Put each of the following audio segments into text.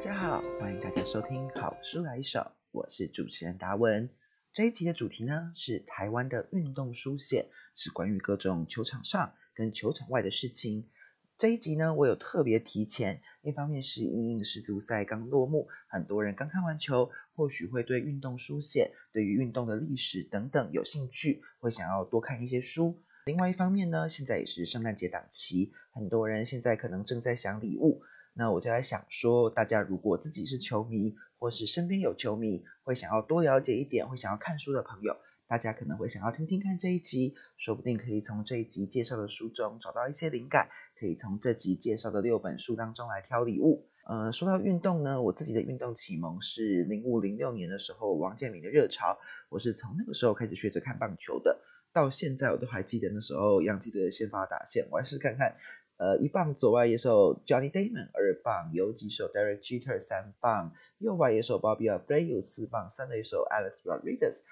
大家好，欢迎大家收听好书来一首，我是主持人达文。这一集的主题呢是台湾的运动书写，是关于各种球场上跟球场外的事情。这一集呢，我有特别提前，一方面是因应世足赛刚落幕，很多人刚看完球，或许会对运动书写、对于运动的历史等等有兴趣，会想要多看一些书。另外一方面呢，现在也是圣诞节档期，很多人现在可能正在想礼物。那我就在想说，大家如果自己是球迷，或是身边有球迷，会想要多了解一点，会想要看书的朋友，大家可能会想要听听看这一集，说不定可以从这一集介绍的书中找到一些灵感，可以从这集介绍的六本书当中来挑礼物。呃，说到运动呢，我自己的运动启蒙是零五零六年的时候，王建民的热潮，我是从那个时候开始学着看棒球的，到现在我都还记得那时候杨基的先发打线，我还是看看。呃，一棒左外野手 Johnny Damon，二棒游击手 Derek Jeter，三棒右外野手 Bobby Abreu，四棒三垒手 Alex Rodriguez，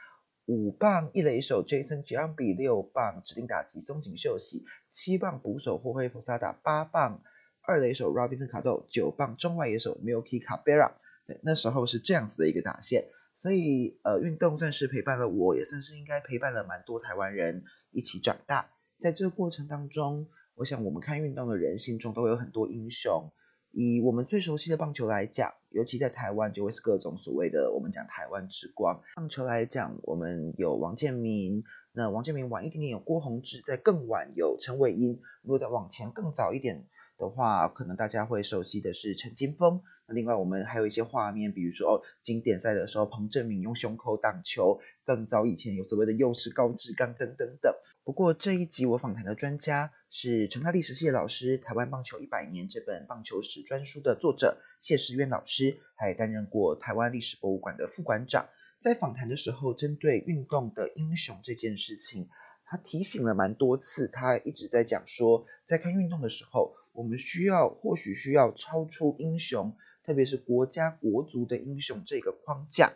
五棒一垒手 Jason Giambi，六棒指定打击松井秀喜，七棒捕手霍辉福萨达，八棒二垒手 Robinson 卡豆，九棒中外野手 Milky Cabrera。对，那时候是这样子的一个打线，所以呃，运动算是陪伴了我，也算是应该陪伴了蛮多台湾人一起长大，在这个过程当中。我想，我们看运动的人心中都会有很多英雄。以我们最熟悉的棒球来讲，尤其在台湾，就会是各种所谓的我们讲台湾之光。棒球来讲，我们有王建民，那王建民晚一点点有郭宏志，在更晚有陈伟英。如果再往前更早一点的话，可能大家会熟悉的是陈金峰。另外，我们还有一些画面，比如说哦，经典赛的时候，彭正明用胸口挡球；更早以前有所谓的幼师高志刚等等等。不过这一集我访谈的专家是成大历史系老师，《台湾棒球一百年》这本棒球史专书的作者谢时渊老师，还担任过台湾历史博物馆的副馆长。在访谈的时候，针对运动的英雄这件事情，他提醒了蛮多次。他一直在讲说，在看运动的时候，我们需要或许需要超出英雄，特别是国家国族的英雄这个框架。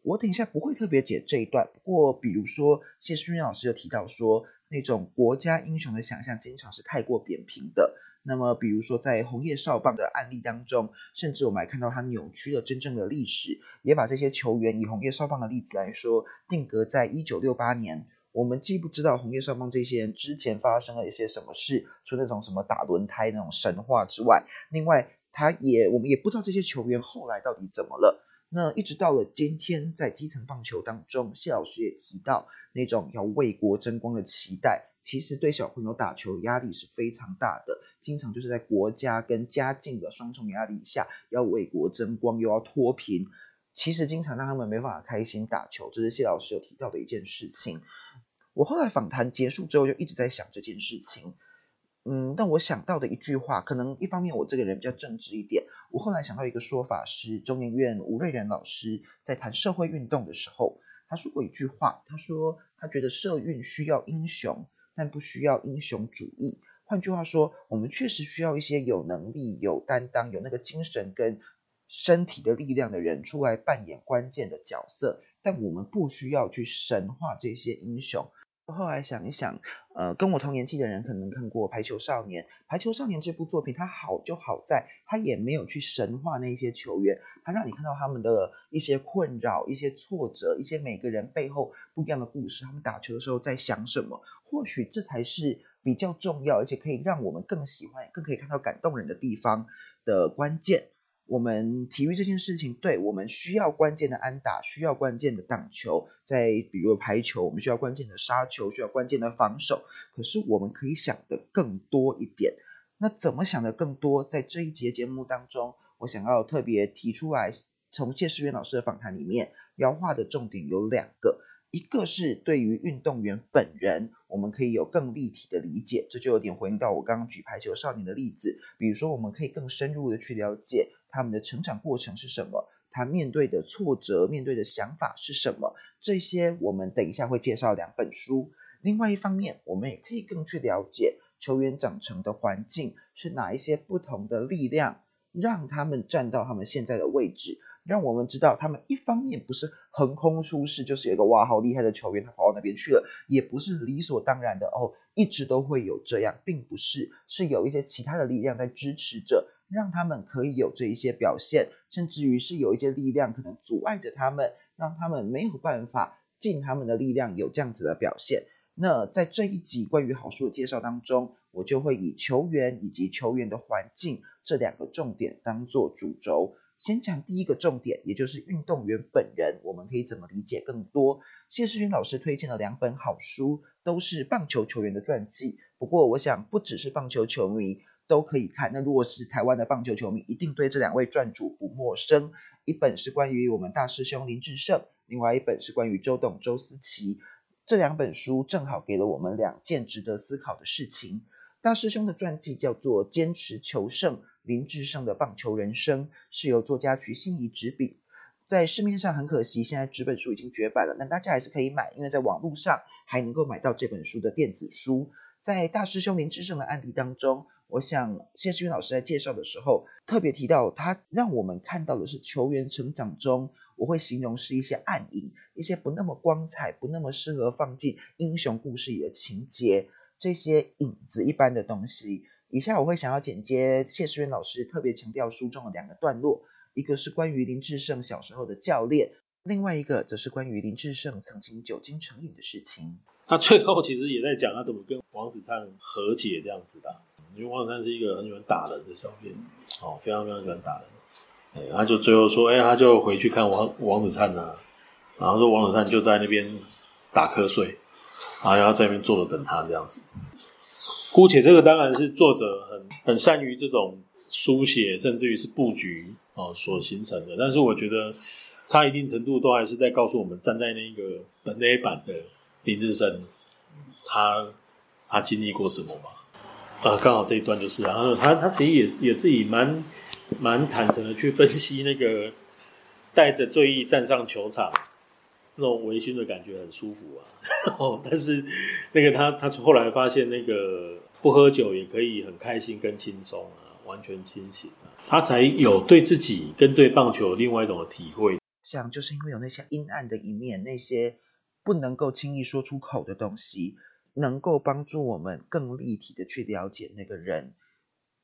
我等一下不会特别解这一段，不过比如说谢诗云老师有提到说，那种国家英雄的想象经常是太过扁平的。那么比如说在红叶少棒的案例当中，甚至我们还看到他扭曲了真正的历史，也把这些球员以红叶少棒的例子来说，定格在一九六八年。我们既不知道红叶少棒这些人之前发生了一些什么事，除那种什么打轮胎那种神话之外，另外他也我们也不知道这些球员后来到底怎么了。那一直到了今天，在基层棒球当中，谢老师也提到，那种要为国争光的期待，其实对小朋友打球压力是非常大的。经常就是在国家跟家境的双重压力下，要为国争光，又要脱贫，其实经常让他们没办法开心打球。这是谢老师有提到的一件事情。我后来访谈结束之后，就一直在想这件事情。嗯，但我想到的一句话，可能一方面我这个人比较正直一点。我后来想到一个说法，是中研院吴瑞仁老师在谈社会运动的时候，他说过一句话，他说他觉得社运需要英雄，但不需要英雄主义。换句话说，我们确实需要一些有能力、有担当、有那个精神跟身体的力量的人出来扮演关键的角色，但我们不需要去神化这些英雄。我后来想一想，呃，跟我同年纪的人可能看过《排球少年》。《排球少年》这部作品，它好就好在，它也没有去神化那些球员，它让你看到他们的一些困扰、一些挫折、一些每个人背后不一样的故事。他们打球的时候在想什么？或许这才是比较重要，而且可以让我们更喜欢、更可以看到感动人的地方的关键。我们体育这件事情，对我们需要关键的安打，需要关键的挡球，在比如排球，我们需要关键的杀球，需要关键的防守。可是我们可以想的更多一点。那怎么想的更多？在这一节节目当中，我想要特别提出来，从谢世元老师的访谈里面，描画的重点有两个。一个是对于运动员本人，我们可以有更立体的理解，这就有点回应到我刚刚举排球少年的例子。比如说，我们可以更深入的去了解他们的成长过程是什么，他面对的挫折、面对的想法是什么。这些我们等一下会介绍两本书。另外一方面，我们也可以更去了解球员长成的环境是哪一些不同的力量，让他们站到他们现在的位置。让我们知道，他们一方面不是横空出世，就是有一个哇好厉害的球员，他跑到那边去了，也不是理所当然的哦，一直都会有这样，并不是，是有一些其他的力量在支持着让他们可以有这一些表现，甚至于是有一些力量可能阻碍着他们，让他们没有办法尽他们的力量有这样子的表现。那在这一集关于好书的介绍当中，我就会以球员以及球员的环境这两个重点当做主轴。先讲第一个重点，也就是运动员本人，我们可以怎么理解更多？谢世勋老师推荐的两本好书，都是棒球球员的传记。不过，我想不只是棒球球迷都可以看。那如果是台湾的棒球球迷，一定对这两位传主不陌生。一本是关于我们大师兄林志胜，另外一本是关于周董周思齐。这两本书正好给了我们两件值得思考的事情。大师兄的传记叫做《坚持求胜：林志胜的棒球人生》，是由作家徐心怡执笔。在市面上很可惜，现在纸本书已经绝版了。那大家还是可以买，因为在网络上还能够买到这本书的电子书。在大师兄林志胜的案例当中，我想谢世云老师在介绍的时候特别提到，他让我们看到的是球员成长中，我会形容是一些暗影，一些不那么光彩、不那么适合放进英雄故事里的情节，这些影子一般的东西。以下我会想要剪接谢世云老师特别强调书中的两个段落。一个是关于林志胜小时候的教练，另外一个则是关于林志胜曾经酒精成瘾的事情。他最后其实也在讲他怎么跟王子灿和解这样子的，因为王子灿是一个很喜欢打人的教练，哦，非常非常喜欢打人。哎，他就最后说，哎，他就回去看王王子灿呐，然后说王子灿就在那边打瞌睡，然后在那边坐着等他这样子。姑且这个当然是作者很很善于这种书写，甚至于是布局。哦，所形成的，但是我觉得他一定程度都还是在告诉我们，站在那个本 A 版的林志升，他他经历过什么嘛？啊，刚好这一段就是啊，他他其实也也自己蛮蛮坦诚的去分析那个带着醉意站上球场那种微醺的感觉很舒服啊。哦，但是那个他他后来发现那个不喝酒也可以很开心跟轻松啊。完全清醒他才有对自己跟对棒球另外一种的体会。想就是因为有那些阴暗的一面，那些不能够轻易说出口的东西，能够帮助我们更立体的去了解那个人，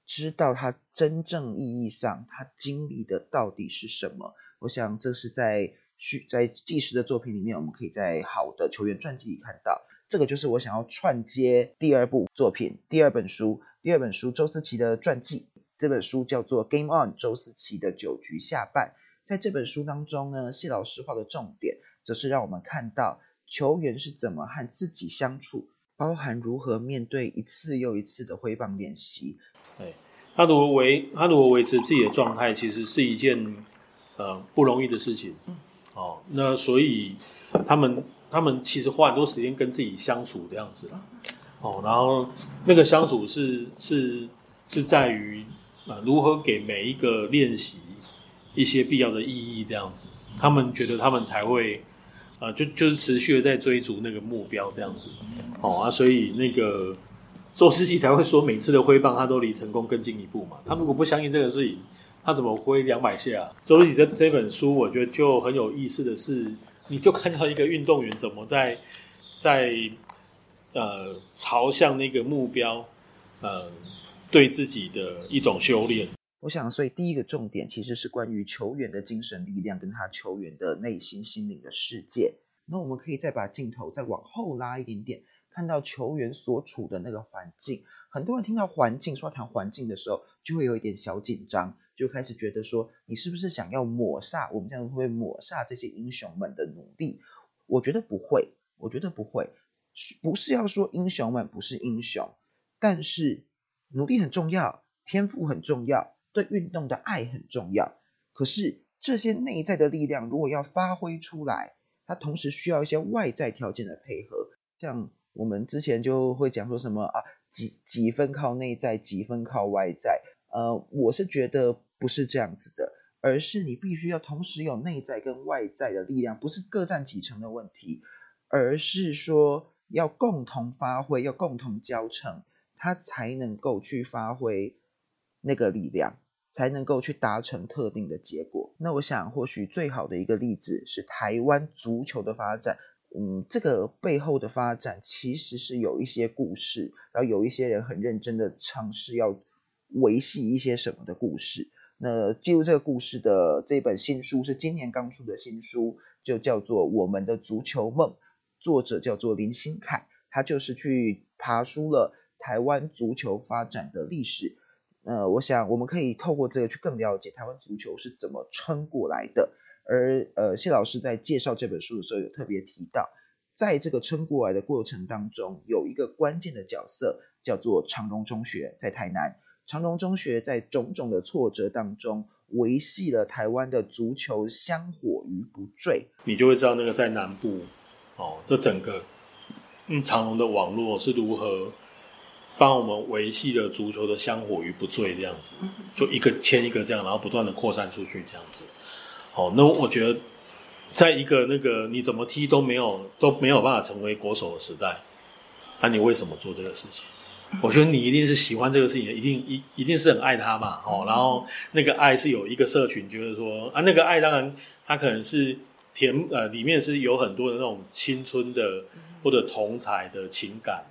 知道他真正意义上他经历的到底是什么。我想这是在叙在纪实的作品里面，我们可以在好的球员传记里看到。这个就是我想要串接第二部作品，第二本书，第二本书周思齐的传记。这本书叫做《Game On》，周思齐的九局下半。在这本书当中呢，谢老师画的重点，则是让我们看到球员是怎么和自己相处，包含如何面对一次又一次的挥棒练习。对他如何维他如何维持自己的状态，其实是一件呃不容易的事情。哦，那所以他们他们其实花很多时间跟自己相处这样子啦。哦，然后那个相处是是是在于。啊，如何给每一个练习一些必要的意义？这样子，他们觉得他们才会，啊，就就是持续的在追逐那个目标，这样子，哦啊，所以那个周思琪才会说，每次的挥棒他都离成功更进一步嘛。他如果不相信这个事情，他怎么挥两百下？周思琪这这本书，我觉得就很有意思的是，你就看到一个运动员怎么在在呃朝向那个目标，呃。对自己的一种修炼，我想，所以第一个重点其实是关于球员的精神力量跟他球员的内心心灵的世界。那我们可以再把镜头再往后拉一点点，看到球员所处的那个环境。很多人听到环境说谈环境的时候，就会有一点小紧张，就开始觉得说，你是不是想要抹煞我们这样会抹煞这些英雄们的努力？我觉得不会，我觉得不会，不是要说英雄们不是英雄，但是。努力很重要，天赋很重要，对运动的爱很重要。可是这些内在的力量，如果要发挥出来，它同时需要一些外在条件的配合。像我们之前就会讲说什么啊，几几分靠内在，几分靠外在。呃，我是觉得不是这样子的，而是你必须要同时有内在跟外在的力量，不是各占几成的问题，而是说要共同发挥，要共同交成。他才能够去发挥那个力量，才能够去达成特定的结果。那我想，或许最好的一个例子是台湾足球的发展。嗯，这个背后的发展其实是有一些故事，然后有一些人很认真的尝试要维系一些什么的故事。那记录这个故事的这本新书是今年刚出的新书，就叫做《我们的足球梦》，作者叫做林新凯，他就是去爬书了台湾足球发展的历史。呃，我想我们可以透过这个去更了解台湾足球是怎么撑过来的。而呃，谢老师在介绍这本书的时候有特别提到，在这个撑过来的过程当中，有一个关键的角色叫做长荣中学，在台南。长荣中学在种种的挫折当中，维系了台湾的足球香火于不坠。你就会知道那个在南部哦，这整个嗯长荣的网络是如何。帮我们维系了足球的香火与不坠，这样子，就一个牵一个这样，然后不断的扩散出去，这样子。好，那我觉得，在一个那个你怎么踢都没有都没有办法成为国手的时代，那你为什么做这个事情？我觉得你一定是喜欢这个事情，一定一一定是很爱他嘛。哦，然后那个爱是有一个社群，就是说啊，那个爱当然他可能是甜呃，里面是有很多的那种青春的或者同才的情感。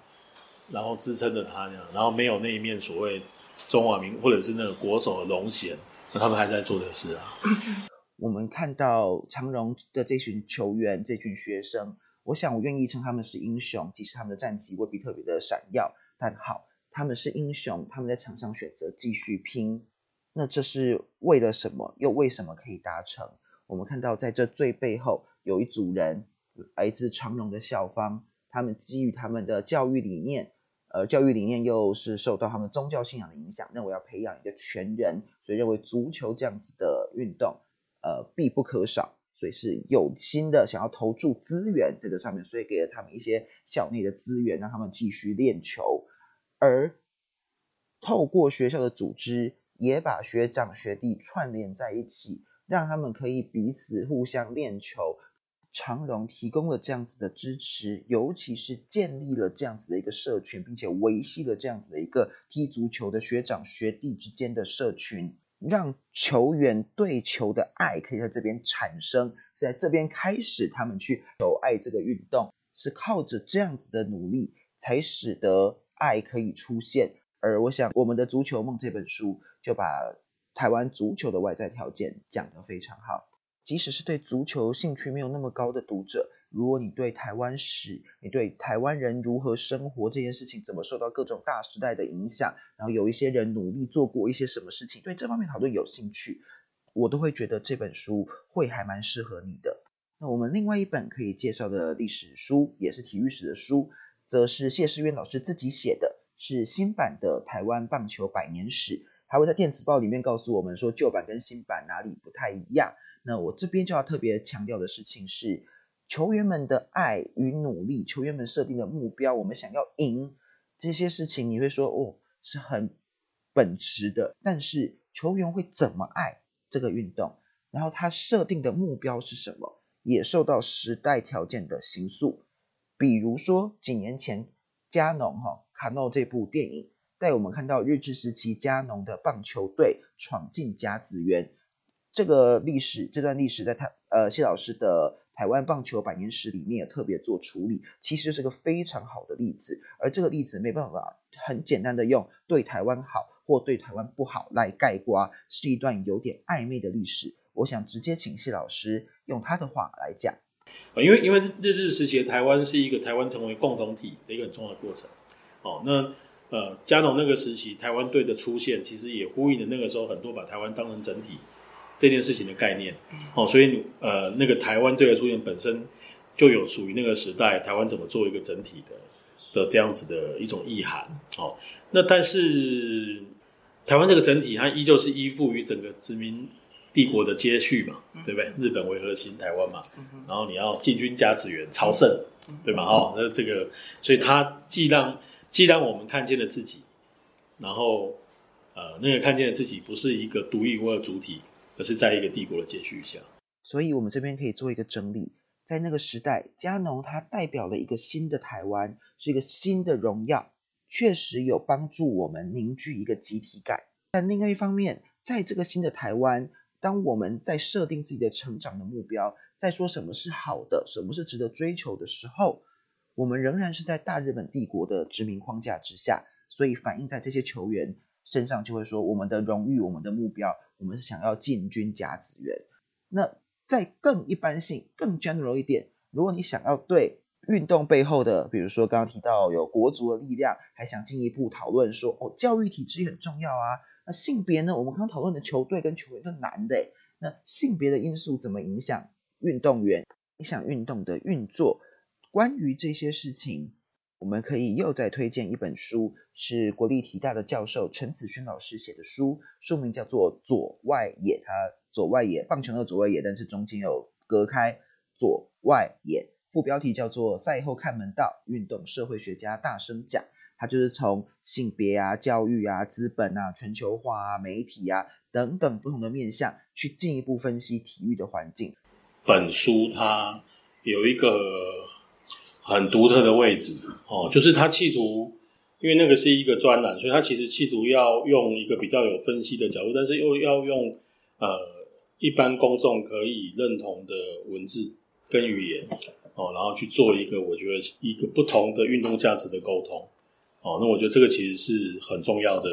然后支撑着他这样，然后没有那一面所谓中华民或者是那个国手的龙衔，那他们还在做的事啊。我们看到长荣的这群球员、这群学生，我想我愿意称他们是英雄，即使他们的战绩未必特别的闪耀，但好，他们是英雄，他们在场上选择继续拼，那这是为了什么？又为什么可以达成？我们看到在这最背后有一组人来自长荣的校方，他们基于他们的教育理念。呃，教育理念又是受到他们宗教信仰的影响，认为要培养一个全人，所以认为足球这样子的运动，呃，必不可少，所以是有心的想要投注资源在这上面，所以给了他们一些校内的资源，让他们继续练球，而透过学校的组织，也把学长学弟串联在一起，让他们可以彼此互相练球。长荣提供了这样子的支持，尤其是建立了这样子的一个社群，并且维系了这样子的一个踢足球的学长学弟之间的社群，让球员对球的爱可以在这边产生，在这边开始他们去求爱这个运动，是靠着这样子的努力，才使得爱可以出现。而我想，我们的足球梦这本书就把台湾足球的外在条件讲得非常好。即使是对足球兴趣没有那么高的读者，如果你对台湾史、你对台湾人如何生活这件事情，怎么受到各种大时代的影响，然后有一些人努力做过一些什么事情，对这方面讨论有兴趣，我都会觉得这本书会还蛮适合你的。那我们另外一本可以介绍的历史书，也是体育史的书，则是谢世渊老师自己写的，是新版的《台湾棒球百年史》，还会在电子报里面告诉我们说旧版跟新版哪里不太一样。那我这边就要特别强调的事情是，球员们的爱与努力，球员们设定的目标，我们想要赢这些事情，你会说哦，是很本质的。但是球员会怎么爱这个运动，然后他设定的目标是什么，也受到时代条件的形塑。比如说几年前加农哈卡诺这部电影，带我们看到日治时期加农的棒球队闯进甲子园。这个历史，这段历史在台呃谢老师的《台湾棒球百年史》里面也特别做处理，其实是个非常好的例子。而这个例子没办法很简单的用对台湾好或对台湾不好来概括，是一段有点暧昧的历史。我想直接请谢老师用他的话来讲。因为因为日治时期的台湾是一个台湾成为共同体的一个很重要的过程。哦，那呃加农那个时期台湾队的出现，其实也呼应了那个时候很多把台湾当成整体。这件事情的概念，哦，所以呃，那个台湾队的出现本身就有属于那个时代台湾怎么做一个整体的的这样子的一种意涵，哦，那但是台湾这个整体它依旧是依附于整个殖民帝国的接续嘛，对不对？日本为核心台湾嘛，然后你要进军加子园朝圣，对吗？哦，那这个，所以它既让既让我们看见了自己，然后呃，那个看见了自己不是一个独一无二主体。而是在一个帝国的接续下，所以我们这边可以做一个整理。在那个时代，加农它代表了一个新的台湾，是一个新的荣耀，确实有帮助我们凝聚一个集体感。但另外一方面，在这个新的台湾，当我们在设定自己的成长的目标，在说什么是好的，什么是值得追求的时候，我们仍然是在大日本帝国的殖民框架之下，所以反映在这些球员身上就会说我们的荣誉、我们的目标，我们是想要进军甲子园。那再更一般性、更 general 一点，如果你想要对运动背后的，比如说刚刚提到有国足的力量，还想进一步讨论说，哦，教育体制也很重要啊。那性别呢？我们刚刚讨论的球队跟球员都男的，那性别的因素怎么影响运动员、影响运动的运作？关于这些事情，我们可以又再推荐一本书，是国立体大的教授陈子轩老师写的书，书名叫做《左外野》，他左外野棒球的左外野，但是中间有隔开左外野。副标题叫做“赛后看门道”，运动社会学家大声讲，他就是从性别啊、教育啊、资本啊、全球化啊、媒体啊等等不同的面向，去进一步分析体育的环境。本书它有一个很独特的位置哦，就是他企图，因为那个是一个专栏，所以他其实企图要用一个比较有分析的角度，但是又要用呃一般公众可以认同的文字跟语言。哦，然后去做一个我觉得一个不同的运动价值的沟通，哦，那我觉得这个其实是很重要的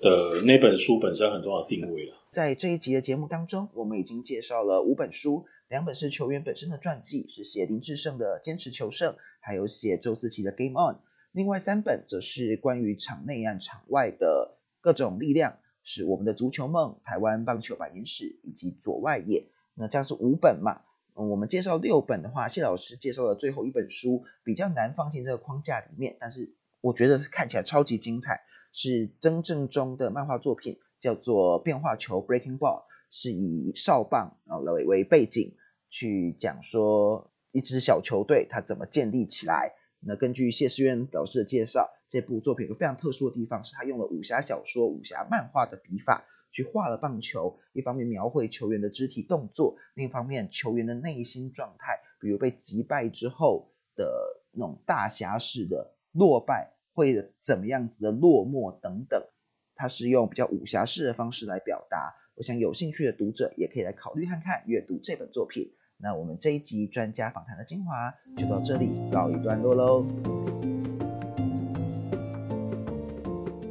的那本书本身很重要的定位了。在这一集的节目当中，我们已经介绍了五本书，两本是球员本身的传记，是写林志胜的《坚持求胜》，还有写周思齐的《Game On》，另外三本则是关于场内和场外的各种力量，是我们的足球梦、台湾棒球百年史以及左外野。那这样是五本嘛？我们介绍六本的话，谢老师介绍的最后一本书比较难放进这个框架里面，但是我觉得看起来超级精彩，是真正中的漫画作品，叫做《变化球》（Breaking Ball），是以少棒啊为为背景去讲说一支小球队它怎么建立起来。那根据谢师渊老师的介绍，这部作品有非常特殊的地方，是他用了武侠小说、武侠漫画的笔法。去画了棒球，一方面描绘球员的肢体动作，另一方面球员的内心状态，比如被击败之后的那种大侠式的落败，会怎么样子的落寞等等，他是用比较武侠式的方式来表达。我想有兴趣的读者也可以来考虑看看阅读这本作品。那我们这一集专家访谈的精华就到这里告一段落喽。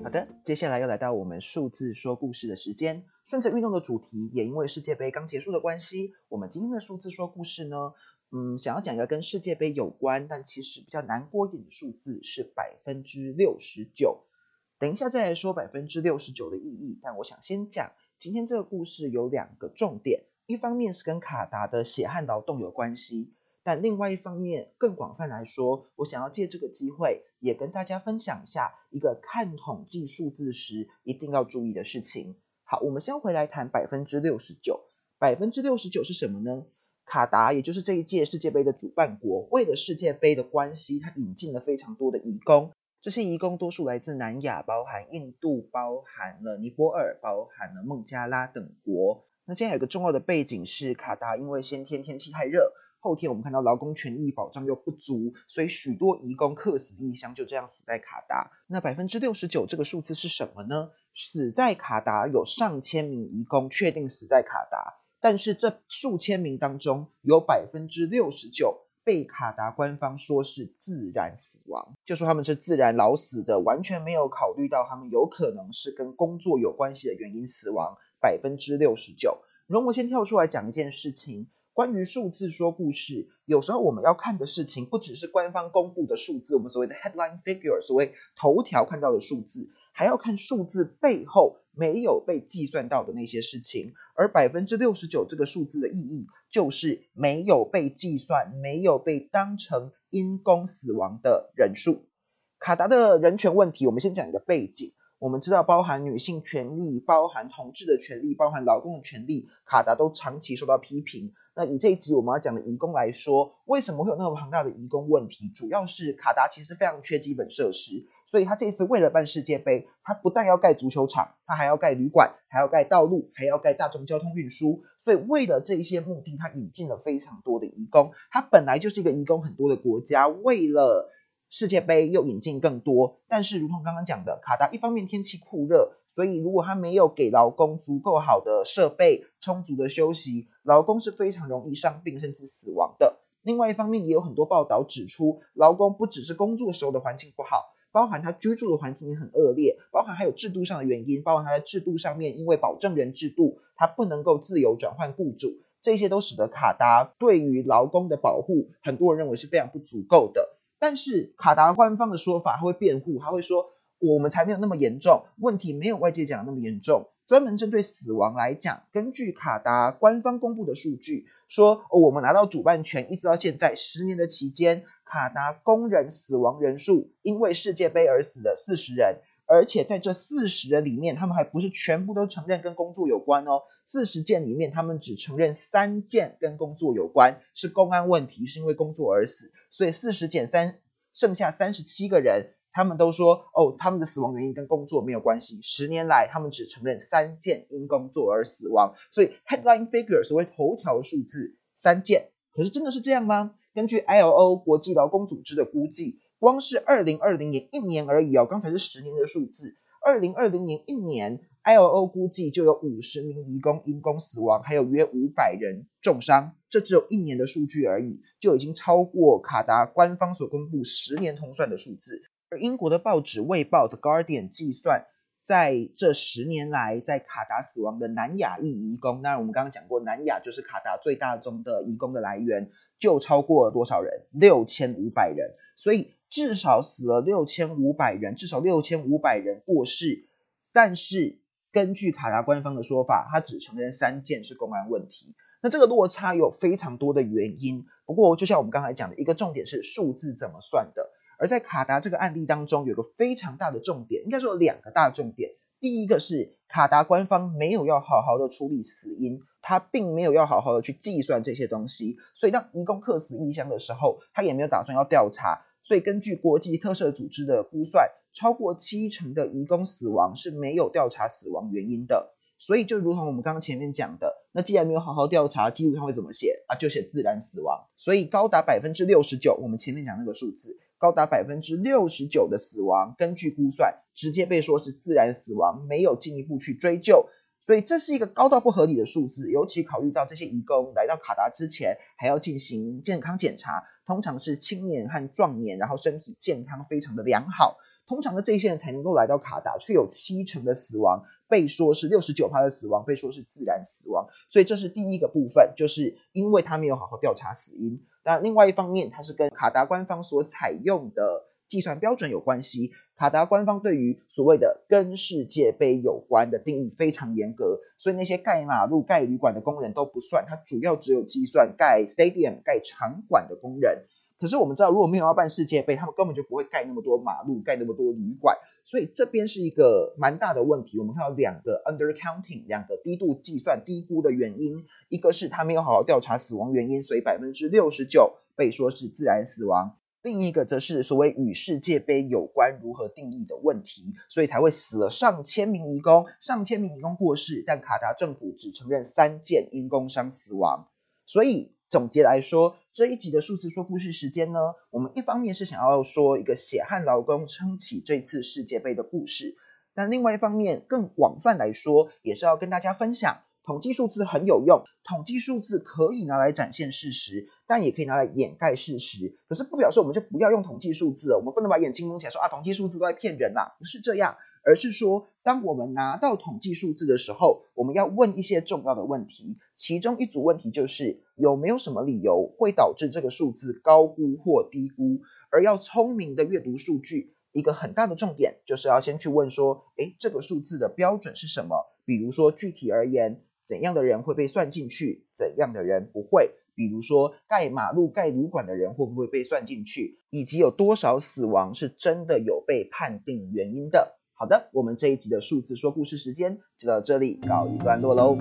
好的，接下来又来到我们数字说故事的时间。顺着运动的主题，也因为世界杯刚结束的关系，我们今天的数字说故事呢，嗯，想要讲一个跟世界杯有关，但其实比较难过一点的数字是百分之六十九。等一下再来说百分之六十九的意义，但我想先讲今天这个故事有两个重点，一方面是跟卡达的血汗劳动有关系。但另外一方面，更广泛来说，我想要借这个机会，也跟大家分享一下一个看统计数字时一定要注意的事情。好，我们先回来谈百分之六十九。百分之六十九是什么呢？卡达，也就是这一届世界杯的主办国，为了世界杯的关系，他引进了非常多的移工。这些移工多数来自南亚，包含印度，包含了尼泊尔，包含了孟加拉等国。那现在有个重要的背景是，卡达因为先天天气太热。后天我们看到劳工权益保障又不足，所以许多移工客死异乡，就这样死在卡达。那百分之六十九这个数字是什么呢？死在卡达有上千名移工确定死在卡达，但是这数千名当中有百分之六十九被卡达官方说是自然死亡，就说他们是自然老死的，完全没有考虑到他们有可能是跟工作有关系的原因死亡。百分之六十九。容我先跳出来讲一件事情。关于数字说故事，有时候我们要看的事情不只是官方公布的数字，我们所谓的 headline figure，所谓头条看到的数字，还要看数字背后没有被计算到的那些事情。而百分之六十九这个数字的意义，就是没有被计算、没有被当成因公死亡的人数。卡达的人权问题，我们先讲一个背景。我们知道，包含女性权利、包含同志的权利、包含劳工的权利，卡达都长期受到批评。那以这一集我们要讲的移工来说，为什么会有那么庞大的移工问题？主要是卡达其实非常缺基本设施，所以他这次为了办世界杯，他不但要盖足球场，他还要盖旅馆，还要盖道路，还要盖大众交通运输。所以为了这一些目的，他引进了非常多的移工。他本来就是一个移工很多的国家，为了世界杯又引进更多，但是如同刚刚讲的，卡达一方面天气酷热，所以如果他没有给劳工足够好的设备、充足的休息，劳工是非常容易伤病甚至死亡的。另外一方面，也有很多报道指出，劳工不只是工作时候的环境不好，包含他居住的环境也很恶劣，包含还有制度上的原因，包含他在制度上面因为保证人制度，他不能够自由转换雇主，这些都使得卡达对于劳工的保护，很多人认为是非常不足够的。但是卡达官方的说法，他会辩护，他会说我们才没有那么严重，问题没有外界讲的那么严重。专门针对死亡来讲，根据卡达官方公布的数据说，我们拿到主办权一直到现在十年的期间，卡达工人死亡人数因为世界杯而死的四十人，而且在这四十人里面，他们还不是全部都承认跟工作有关哦，四十件里面他们只承认三件跟工作有关，是公安问题，是因为工作而死，所以四十减三，剩下三十七个人。他们都说，哦，他们的死亡原因跟工作没有关系。十年来，他们只承认三件因工作而死亡，所以 headline figure 所谓头条数字三件。可是真的是这样吗？根据 ILO 国际劳工组织的估计，光是二零二零年一年而已哦，刚才是十年的数字。二零二零年一年，ILO 估计就有五十名移工因工死亡，还有约五百人重伤。这只有一年的数据而已，就已经超过卡达官方所公布十年通算的数字。而英国的报纸《卫报》的 Guardian 计算，在这十年来，在卡达死亡的南亚裔移工，当然我们刚刚讲过，南亚就是卡达最大宗的移工的来源，就超过了多少人？六千五百人。所以至少死了六千五百人，至少六千五百人过世。但是根据卡达官方的说法，他只承认三件是公安问题。那这个落差有非常多的原因。不过就像我们刚才讲的，一个重点是数字怎么算的。而在卡达这个案例当中，有个非常大的重点，应该说两个大重点。第一个是卡达官方没有要好好的处理死因，他并没有要好好的去计算这些东西，所以当移工客死异乡的时候，他也没有打算要调查。所以根据国际特赦组织的估算，超过七成的移工死亡是没有调查死亡原因的。所以就如同我们刚刚前面讲的，那既然没有好好调查，记录上会怎么写啊？就写自然死亡。所以高达百分之六十九，我们前面讲那个数字。高达百分之六十九的死亡，根据估算，直接被说是自然死亡，没有进一步去追究，所以这是一个高到不合理的数字。尤其考虑到这些移工来到卡达之前，还要进行健康检查，通常是青年和壮年，然后身体健康非常的良好，通常的这些人才能够来到卡达，却有七成的死亡被说是六十九趴的死亡被说是自然死亡，所以这是第一个部分，就是因为他没有好好调查死因。那另外一方面，它是跟卡达官方所采用的计算标准有关系。卡达官方对于所谓的跟世界杯有关的定义非常严格，所以那些盖马路、盖旅馆的工人都不算，它主要只有计算盖 stadium、盖场馆的工人。可是我们知道，如果没有要办世界杯，他们根本就不会盖那么多马路、盖那么多旅馆。所以这边是一个蛮大的问题。我们看到两个 undercounting，两个低度计算、低估的原因。一个是他没有好好调查死亡原因，所以百分之六十九被说是自然死亡；另一个则是所谓与世界杯有关如何定义的问题，所以才会死了上千名移工，上千名移工过世，但卡达政府只承认三件因工伤死亡。所以。总结来说，这一集的数字说故事时间呢，我们一方面是想要说一个血汗劳工撑起这次世界杯的故事，但另外一方面更广泛来说，也是要跟大家分享，统计数字很有用，统计数字可以拿来展现事实，但也可以拿来掩盖事实。可是不表示我们就不要用统计数字，我们不能把眼睛蒙起来说啊，统计数字都在骗人呐，不是这样。而是说，当我们拿到统计数字的时候，我们要问一些重要的问题。其中一组问题就是，有没有什么理由会导致这个数字高估或低估？而要聪明的阅读数据，一个很大的重点就是要先去问说，诶，这个数字的标准是什么？比如说，具体而言，怎样的人会被算进去，怎样的人不会？比如说，盖马路、盖旅馆的人会不会被算进去？以及有多少死亡是真的有被判定原因的？好的，我们这一集的数字说故事时间就到这里告一段落喽，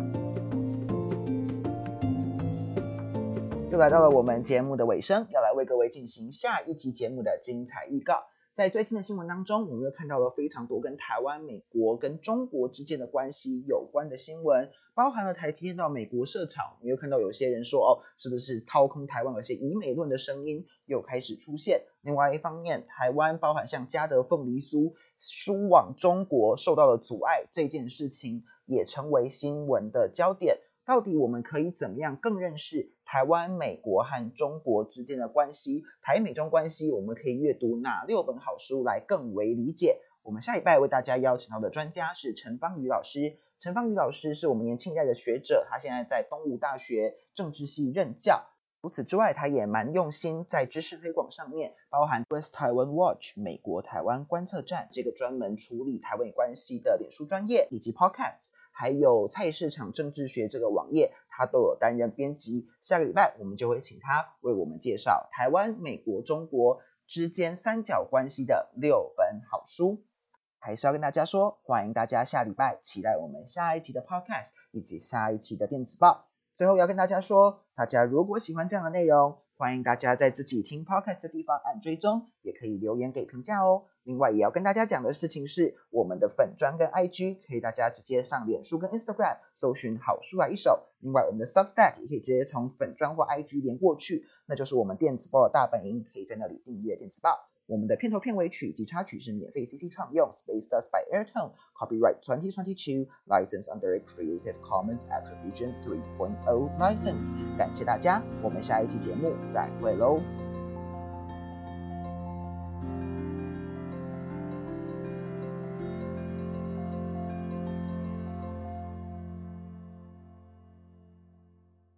又来到了我们节目的尾声，要来为各位进行下一集节目的精彩预告。在最近的新闻当中，我们又看到了非常多跟台湾、美国跟中国之间的关系有关的新闻，包含了台积电到美国设厂，我们又看到有些人说，哦，是不是掏空台湾？有些以美论的声音又开始出现。另外一方面，台湾包含像嘉德凤梨酥输往中国受到了阻碍这件事情，也成为新闻的焦点。到底我们可以怎么样更认识台湾、美国和中国之间的关系？台美中关系，我们可以阅读哪六本好书来更为理解？我们下礼拜为大家邀请到的专家是陈芳宇老师。陈芳宇老师是我们年轻一代的学者，他现在在东吴大学政治系任教。除此之外，他也蛮用心在知识推广上面，包含 West Taiwan Watch 美国台湾观测站这个专门处理台湾关系的脸书专业，以及 Podcast，还有菜市场政治学这个网页，他都有担任编辑。下个礼拜我们就会请他为我们介绍台湾、美国、中国之间三角关系的六本好书。还是要跟大家说，欢迎大家下礼拜期待我们下一期的 Podcast 以及下一期的电子报。最后要跟大家说，大家如果喜欢这样的内容，欢迎大家在自己听 podcast 的地方按追踪，也可以留言给评价哦。另外也要跟大家讲的事情是，我们的粉砖跟 IG 可以大家直接上脸书跟 Instagram 搜寻好书来一手。另外我们的 Substack 也可以直接从粉砖或 IG 连过去，那就是我们电子报的大本营，可以在那里订阅电子报。我们的片头片尾曲及插曲是免费 CC 创用，Space Dust by Airtone。Copyright 2022, license under a Creative Commons Attribution 3.0 license。感谢大家，我们下一期节目再会喽。